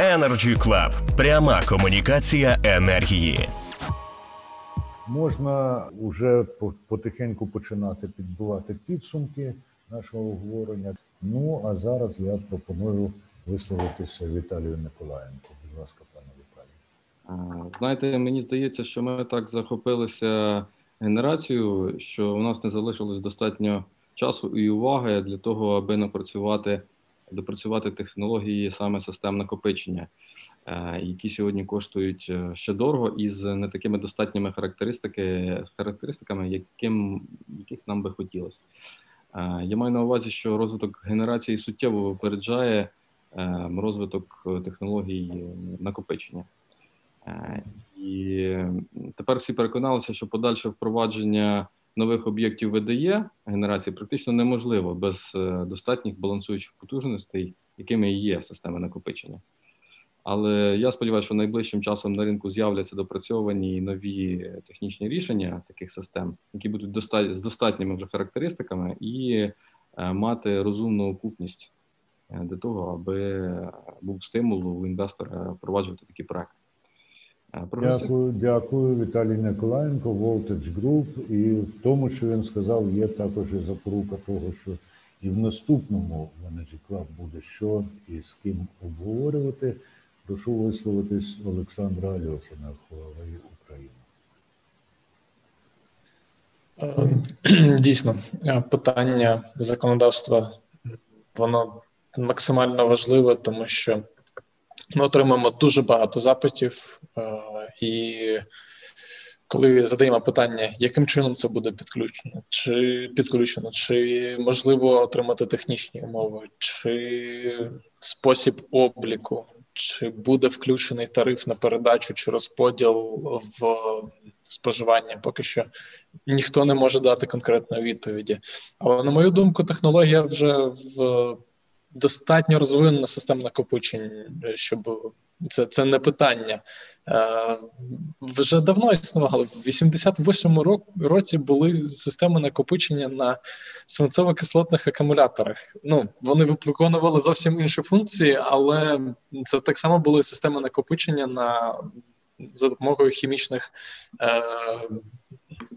Energy Club. пряма комунікація енергії. Можна вже потихеньку починати підбивати підсумки нашого обговорення. Ну а зараз я пропоную висловитися Віталію Николаєнку. Будь ласка, пане Віталію. Знаєте, мені здається, що ми так захопилися генерацією, що у нас не залишилось достатньо часу і уваги для того, аби напрацювати допрацювати технології саме систем накопичення, е, які сьогодні коштують е, ще дорого із не такими достатніми характеристики, характеристиками, яким яких нам би хотілося. Е, я маю на увазі, що розвиток генерації суттєво випереджає розвиток технологій накопичення. І тепер всі переконалися, що подальше впровадження нових об'єктів ВДЄ генерації практично неможливо без е, достатніх балансуючих потужностей, якими і є система накопичення. Але я сподіваюся, що найближчим часом на ринку з'являться допрацьовані нові технічні рішення таких систем, які будуть достат... з достатніми вже характеристиками, і е, мати розумну окупність е, для того, аби був стимул у інвестора впроваджувати такі проекти. Дякую, дякую, Віталій Николаєнко, Voltage Group. І в тому, що він сказав, є також і запорука того, що і в наступному Energy Club буде що і з ким обговорювати. Прошу висловитись Олександра Альохіна, Huawei Україна. Е, дійсно, е, питання законодавства воно максимально важливе, тому що ми отримуємо дуже багато запитів, е, і коли задаємо питання, яким чином це буде підключено, чи підключено, чи можливо отримати технічні умови, чи спосіб обліку, чи буде включений тариф на передачу чи розподіл в споживання, поки що ніхто не може дати конкретної відповіді. Але на мою думку, технологія вже в достатньо розвинена система накопичень, щоб це це не питання. Е, Вже давно існувало. В 88-му році були системи накопичення на свинцово-кислотних акумуляторах. Ну, Вони виконували зовсім інші функції, але це так само були системи накопичення на за допомогою хімічних е,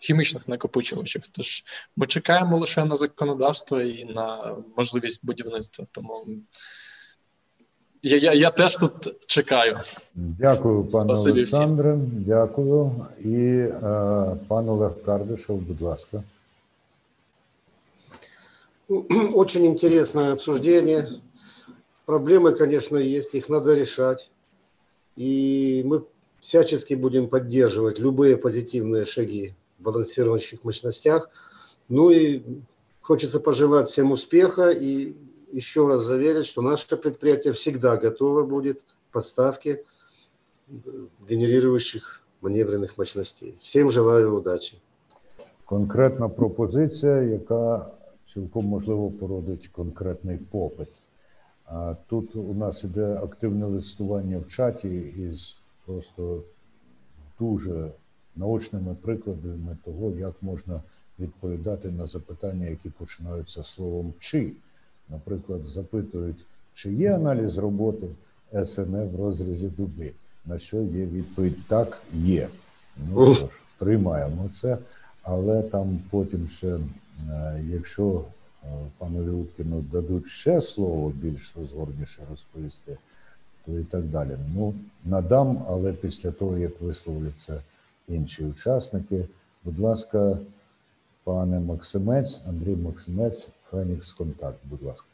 хімічних накопичувачів. Тож ми чекаємо лише на законодавство і на можливість будівництва. Тому я я, я теж тут чекаю. Дякую, пане Олександре. Дякую. І е, пан Олег Кардишев, будь ласка. Очень интересное обсуждение. Проблемы, конечно, есть, их надо решать. И мы всячески будем поддерживать любые позитивные шаги в балансирующих мощностях. Ну и хочется пожелать всем успеха и еще раз заверить, что наше предприятие всегда готово будет к поставке генерирующих маневренных мощностей. Всім желаю удачі. Конкретна пропозиція, яка цілком можливо породить конкретний попит. А тут у нас іде активне листування в чаті із просто дуже наочними прикладами того, як можна відповідати на запитання, які починаються словом чи. Наприклад, запитують, чи є аналіз роботи СНЕ в розрізі дуби, на що є відповідь Так, є. Ну що ж, приймаємо це, але там потім ще, е, якщо е, панові дадуть ще слово більш розгорніше розповісти, то і так далі. Ну, надам, але після того, як висловляться інші учасники. Будь ласка, пане Максимець, Андрій Максимець, Фенікс Контакт, будь ласка.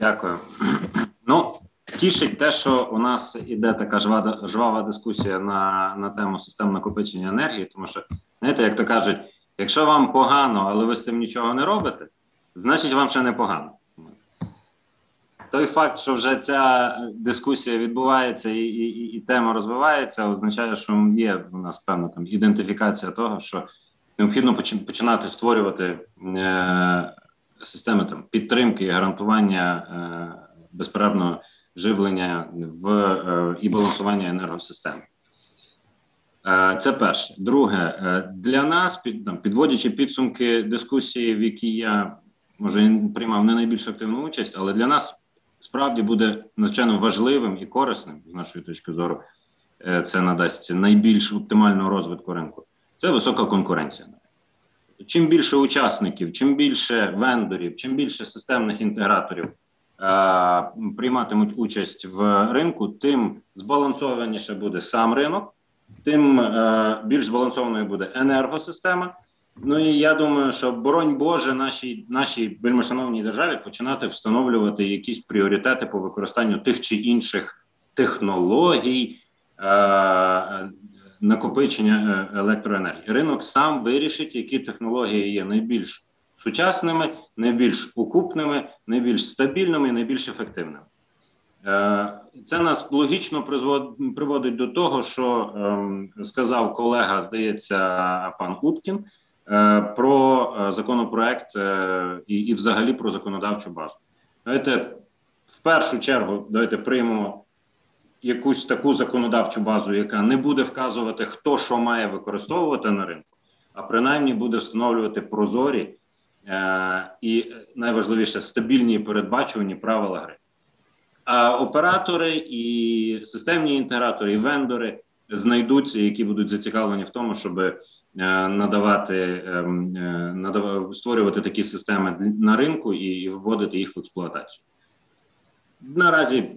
Дякую. Ну, тішить те, що у нас іде така жвава, жвава дискусія на на тему систем накопичення енергії, тому що, знаєте, як то кажуть, якщо вам погано, але ви з цим нічого не робите, значить вам ще не погано той факт, що вже ця дискусія відбувається і і, і тема розвивається, означає, що є у нас певна там ідентифікація того, що необхідно починати створювати е, системи там підтримки і гарантування е, безперервного живлення в е, і балансування енергосистеми. Е, це перше. Друге, е, для нас, під, там, підводячи підсумки дискусії, в якій я може приймав не найбільш активну участь, але для нас справді буде надзвичайно важливим і корисним з нашої точки зору. Е, це надасть найбільш оптимального розвитку ринку. Це висока конкуренція. Чим більше учасників, чим більше вендорів, чим більше системних інтеграторів е, прийматимуть участь в ринку, тим збалансованіше буде сам ринок, тим е, більш збалансованою буде енергосистема. Ну і я думаю, що боронь Боже, нашій нашій вельмишановній державі починати встановлювати якісь пріоритети по використанню тих чи інших технологій. Е, накопичення е, електроенергії. Ринок сам вирішить, які технології є найбільш сучасними, найбільш окупними, найбільш стабільними, найбільш ефективними. Е, це нас логічно приводить до того, що ем, сказав колега, здається, пан Уткін про законопроект і, і, взагалі, про законодавчу базу. Давайте в першу чергу давайте приймемо якусь таку законодавчу базу, яка не буде вказувати, хто що має використовувати на ринку, а принаймні буде встановлювати прозорі е, і найважливіше стабільні і передбачувані правила гри. А оператори і системні інтегратори, і вендори знайдуться, які будуть зацікавлені в тому, щоб е, надавати ем, е, надав, створювати такі системи на ринку і вводити їх в експлуатацію. Наразі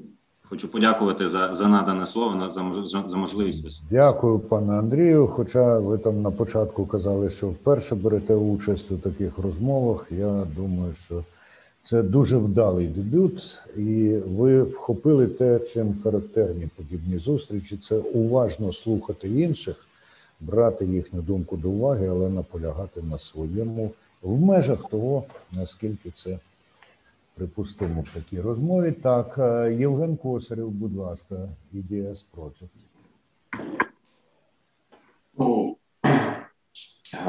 Хочу подякувати за за надане слово за за можливість виступити. Дякую, пане Андрію. Хоча ви там на початку казали, що вперше берете участь у таких розмовах. Я думаю, що це дуже вдалий дебют, і ви вхопили те, чим характерні подібні зустрічі. Це уважно слухати інших, брати їхню думку до уваги, але наполягати на своєму в межах того, наскільки це припустимо в такій розмові. Так, е, Євген Косарів, будь ласка, Project. Ну, е,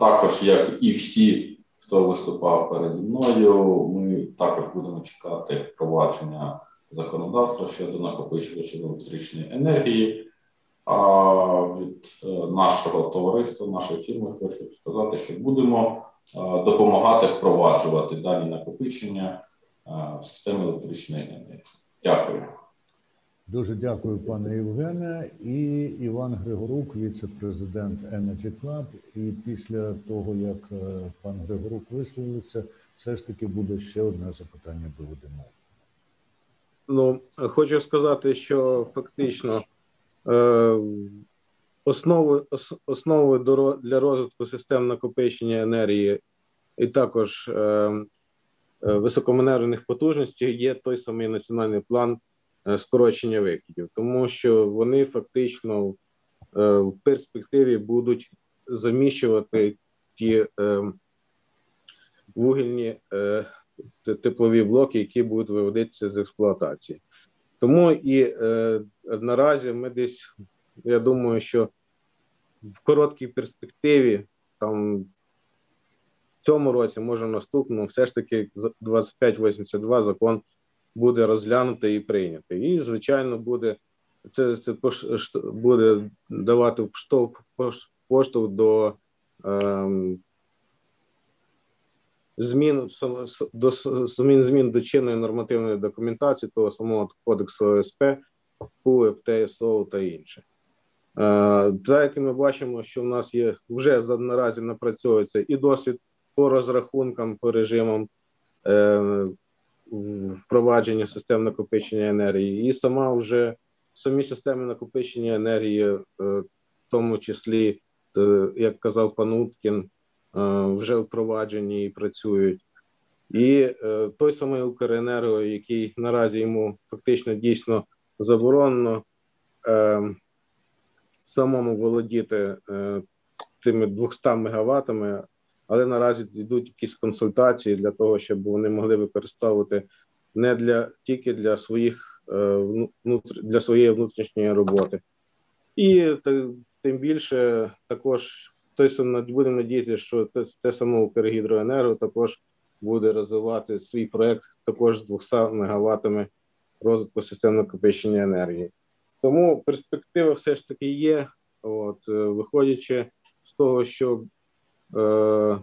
також, як і всі, хто виступав переді мною, ми також будемо чекати впровадження законодавства щодо накопичувачів електричної енергії. А від е, нашого товариства, нашої фірми, хочу сказати, що будемо допомагати впроваджувати дані накопичення в системи електричної енергії. Дякую. Дуже дякую, пане Євгене. І Іван Григорук, віце-президент Energy Club. І після того, як е, пан Григорук висловиться, все ж таки буде ще одне запитання до Вадима. Ну, хочу сказати, що фактично е, Основою основою для розвитку систем накопичення енергії і також е, е, потужностей є той самий національний план скорочення викидів, тому що вони фактично е, в перспективі будуть заміщувати ті е, вугільні е, теплові блоки, які будуть виводитися з експлуатації. Тому і е, наразі ми десь я думаю, що в короткій перспективі, там в цьому році, може наступному, все ж таки 2582 закон буде розглянутий і прийнятий. І, звичайно, буде це це буде давати поштовх, поштовх до ем, змін до змін змін до чинної нормативної документації того самого кодексу ОСП, ПУЕП, ТСО та інше. Так, як ми бачимо, що в нас є вже наразі напрацьовується і досвід по розрахункам, по режимам е, впровадження систем накопичення енергії, і сама вже самі системи накопичення енергії, е, в тому числі, е, як казав пан Уткін, вже впроваджені і працюють. І той самий Укренерго, який наразі йому фактично дійсно заборонено самому володіти е, тими 200 мегаваттами, але наразі йдуть якісь консультації для того, щоб вони могли використовувати не для тільки для своїх е, для своєї внутрішньої роботи, і тим більше також будемо надіятися, що те, те саме Укргідроенерго також буде розвивати свій проект також з 200 мегаваттами розвитку систем накопичення енергії. Тому перспектива все ж таки є. От, е, Виходячи з того, що е,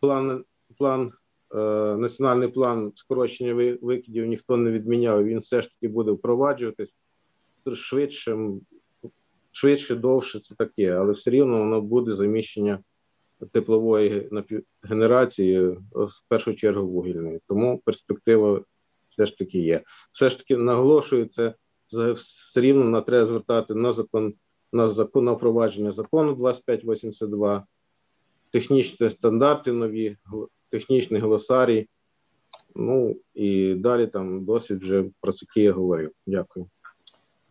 план план національний план скорочення викидів ніхто не відміняв. Він все ж таки буде впроваджуватись швидше, швидше, довше це таке, але все рівно воно буде заміщення теплової генерації, в першу чергу вугільної. Тому перспектива все ж таки є. Все ж таки наголошую, це все рівно на треба звертати на закон на закон на впровадження закону 2582, технічні стандарти нові, технічний глосарій. Ну і далі там досвід вже про це я говорив. Дякую.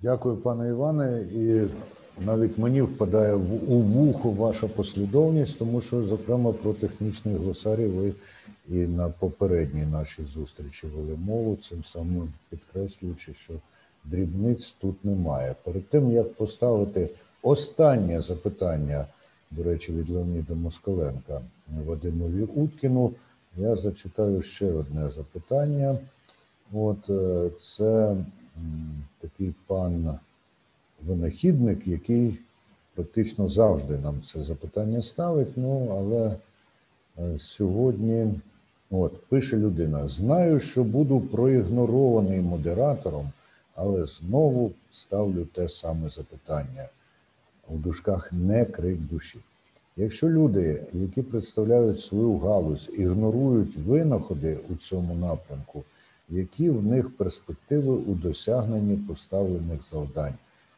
Дякую, пане Іване. І навіть мені впадає в у вухо ваша послідовність, тому що, зокрема, про технічний глосарій ви і на попередній нашій зустрічі вели мову, цим самим підкреслюючи, що дрібниць тут немає. Перед тим як поставити останнє запитання, до речі, від Леоніда Москаленка Вадимові Уткіну, я зачитаю ще одне запитання. От е, це такий пан винахідник, який практично завжди нам це запитання ставить. Ну, але е, сьогодні, от, пише людина: знаю, що буду проігнорований модератором, але знову ставлю те саме запитання. У дужках не крик душі. Якщо люди, які представляють свою галузь, ігнорують винаходи у цьому напрямку, які в них перспективи у досягненні поставлених завдань,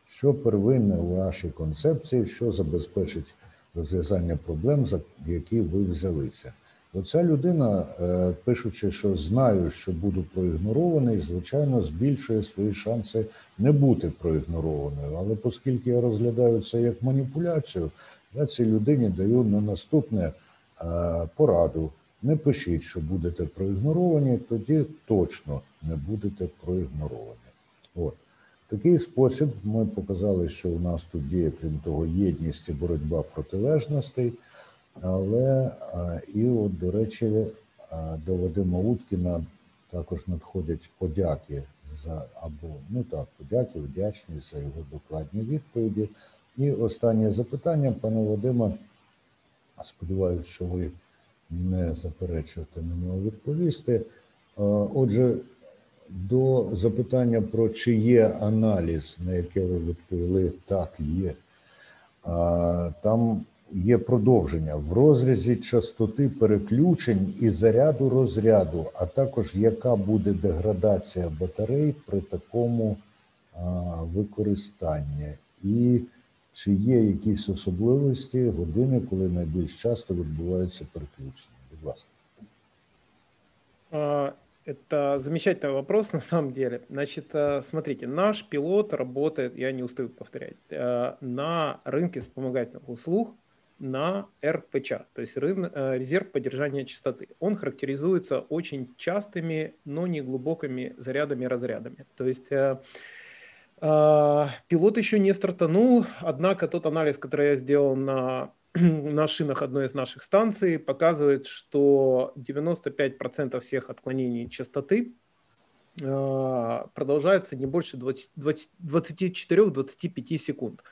що первинне у вашій концепції, що забезпечить розв'язання проблем, за які ви взялися. Оця людина, е, пишучи, що знаю, що буду проігнорований, звичайно, збільшує свої шанси не бути проігнорованою. Але оскільки я розглядаю це як маніпуляцію, я цій людині даю на наступне е, пораду. Не пишіть, що будете проігноровані, тоді точно не будете проігноровані. От. Такий спосіб ми показали, що у нас тут діє, крім того, єдність і боротьба протилежностей. Але і, от, до речі, до Вадима Уткіна також надходять подяки за або ну так, подяки, вдячність за його докладні відповіді. І останнє запитання, пане Вадиме, сподіваюся, що ви не заперечуєте на нього відповісти. Отже, до запитання про чи є аналіз, на яке ви відповіли, так є. Там є продовження в розрізі частоти переключень і заряду розряду, а також яка буде деградація батарей при такому використанні, і чи є якісь особливості години, коли найбільш часто відбуваються переключення? Будь ласка. Это замечательный вопрос на самом деле. Значит, смотрите, наш пилот работает, я не устаю повторять, на рынке вспомогательных услуг на РПЧ, то есть э, резерв поддержания частоты. Он характеризуется очень частыми, но не глубокими зарядами-разрядами. То есть э, э, пилот еще не стартанул, однако тот анализ, который я сделал на, на шинах одной из наших станций, показывает, что 95% всех отклонений частоты продолжается не больше 24-25 секунд.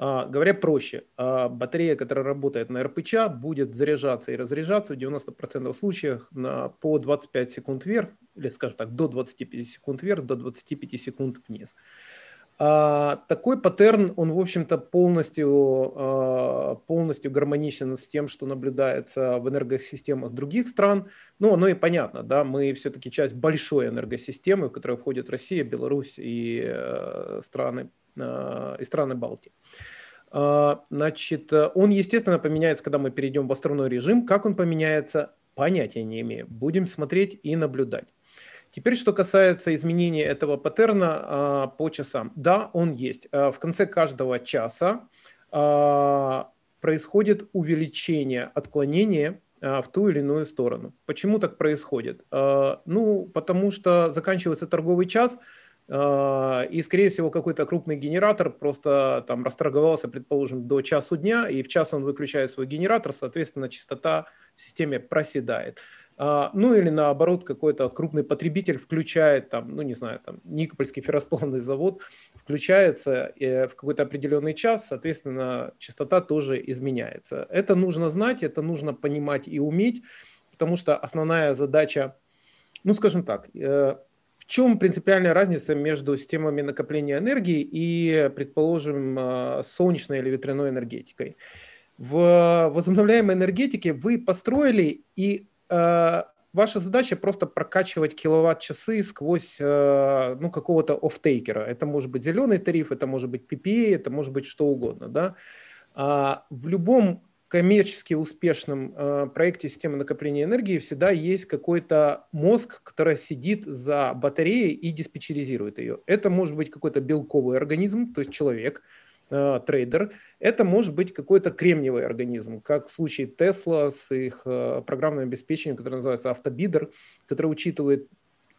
А, говоря проще, а, батарея, которая работает на РПЧ, будет заряжаться и разряжаться в 90% случаев на, по 25 секунд вверх, или, скажем так, до 25 секунд вверх, до 25 секунд вниз. А, такой паттерн, он, в общем-то, полностью, полностью гармоничен с тем, что наблюдается в энергосистемах других стран. Ну, оно и понятно, да, мы все-таки часть большой энергосистемы, в которую входит Россия, Беларусь и э, страны Э, и страны Балтии. А, значит, он, естественно, поменяется, когда мы перейдем в островной режим. Как он поменяется, понятия не имею. Будем смотреть и наблюдать. Теперь, что касается изменения этого паттерна а, по часам. Да, он есть. А, в конце каждого часа происходит увеличение отклонения в ту или иную сторону. Почему так происходит? Ну, потому что заканчивается торговый час – а, и, скорее всего, какой-то крупный генератор просто там расторговался, предположим, до часу дня, и в час он выключает свой генератор, соответственно, частота в системе проседает. А, ну или наоборот, какой-то крупный потребитель включает, там, ну не знаю, там, Никопольский ферросплавный завод включается э, в какой-то определенный час, соответственно, частота тоже изменяется. Это нужно знать, это нужно понимать и уметь, потому что основная задача, ну, скажем так, э, в чем принципиальная разница между системами накопления энергии и, предположим, э, солнечной или ветряной энергетикой? В возобновляемой энергетике вы построили, и ваша задача просто прокачивать киловатт-часы сквозь ну, какого-то офтейкера. Это может быть зеленый тариф, это может быть PPA, это может быть что угодно. Да? А в любом коммерчески успешном э, проекте системы накопления энергии всегда есть какой-то мозг, который сидит за батареей и диспетчеризирует ее. Это может быть какой-то белковый организм, то есть человек, э, трейдер. Это может быть какой-то кремниевый организм, как в случае Tesla с их э, программным обеспечением, которое называется автобидер, который учитывает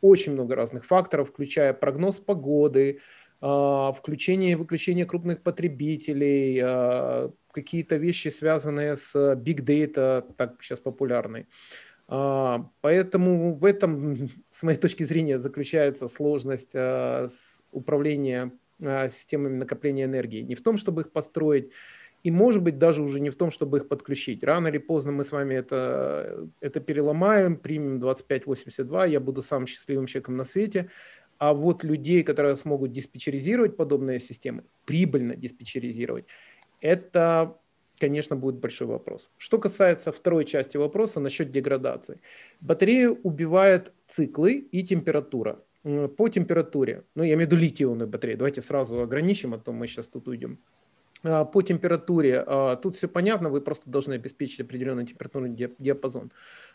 очень много разных факторов, включая прогноз погоды, э, включение и выключение крупных потребителей, какие-то вещи, связанные с big data, так сейчас популярной. А, поэтому в этом, с моей точки зрения, заключается сложность управления системами накопления энергии. Не в том, чтобы их построить, и, может быть, даже уже не в том, чтобы их подключить. Рано или поздно мы с вами это, это переломаем, примем 2582, я буду самым счастливым человеком на свете. А вот людей, которые смогут диспетчеризировать подобные системы, прибыльно диспетчеризировать, это, конечно, будет большой вопрос. Что касается второй части вопроса насчет деградации. Батарею убивают циклы и температура. По температуре, ну я имею в виду литий-ионную батарею, давайте сразу ограничим, а то мы сейчас тут уйдем. А, по температуре, а, тут все понятно, вы просто должны обеспечить определенный температурный диапазон.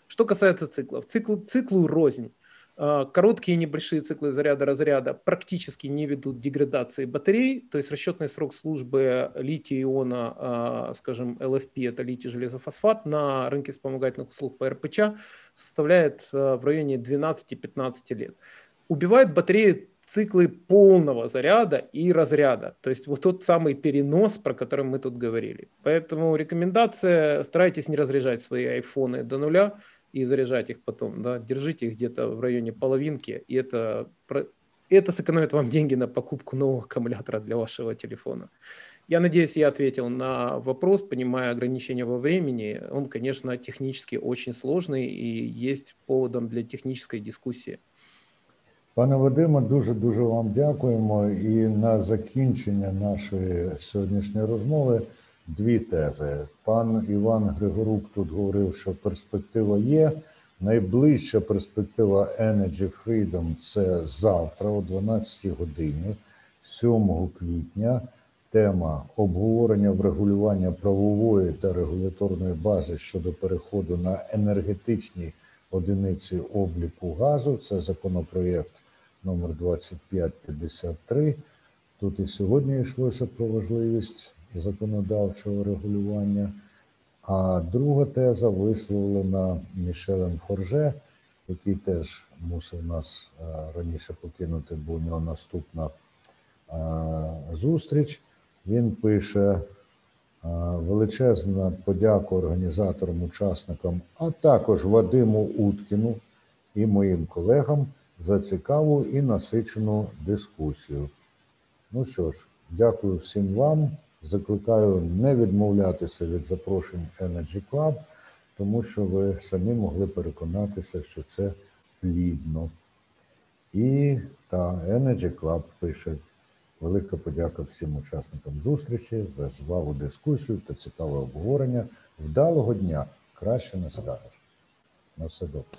Что касается циклов, цикл, циклу рознь. А, короткие небольшие циклы заряда-разряда практически не ведут деградации батарей, то есть расчетный срок службы лития-иона, скажем, LFP, это литий-железофосфат, на рынке вспомогательных услуг по РПЧ составляет в районе 12-15 лет. Убивает батареи циклы полного заряда и разряда. То есть вот тот самый перенос, про который мы тут говорили. Поэтому рекомендация, старайтесь не разряжать свои айфоны до нуля, и заряжать их потом. Да? Держите их где-то в районе половинки, и это, это сэкономит вам деньги на покупку нового аккумулятора для вашего телефона. Я надеюсь, я ответил на вопрос, понимая ограничения во времени. Он, конечно, технически очень сложный и есть поводом для технической дискусії. Пане Вадиме, дуже дуже вам дякуємо. І на закінчення нашої сьогоднішньої розмови дві тези. Пан Іван Григорук тут говорив, що перспектива є. Найближча перспектива Energy Freedom це завтра, о 12 годині, 7 квітня. Тема обговорення врегулювання правової та регуляторної бази щодо переходу на енергетичні одиниці обліку газу. Це законопроєкт номер 2553. Тут і сьогодні йшлося про важливість законодавчого регулювання. А друга теза висловлена Мішелем Форже, який теж мусив нас раніше покинути, бо у нього наступна зустріч. Він пише величезна подяка організаторам, учасникам, а також Вадиму Уткіну і моїм колегам за цікаву і насичену дискусію. Ну що ж, дякую всім вам. Закликаю не відмовлятися від запрошень Energy Club, тому що ви самі могли переконатися, що це плідно. І та Energy Club пише велика подяка всім учасникам зустрічі за жваву дискусію та цікаве обговорення. Вдалого дня краще не скажеш. На все добре.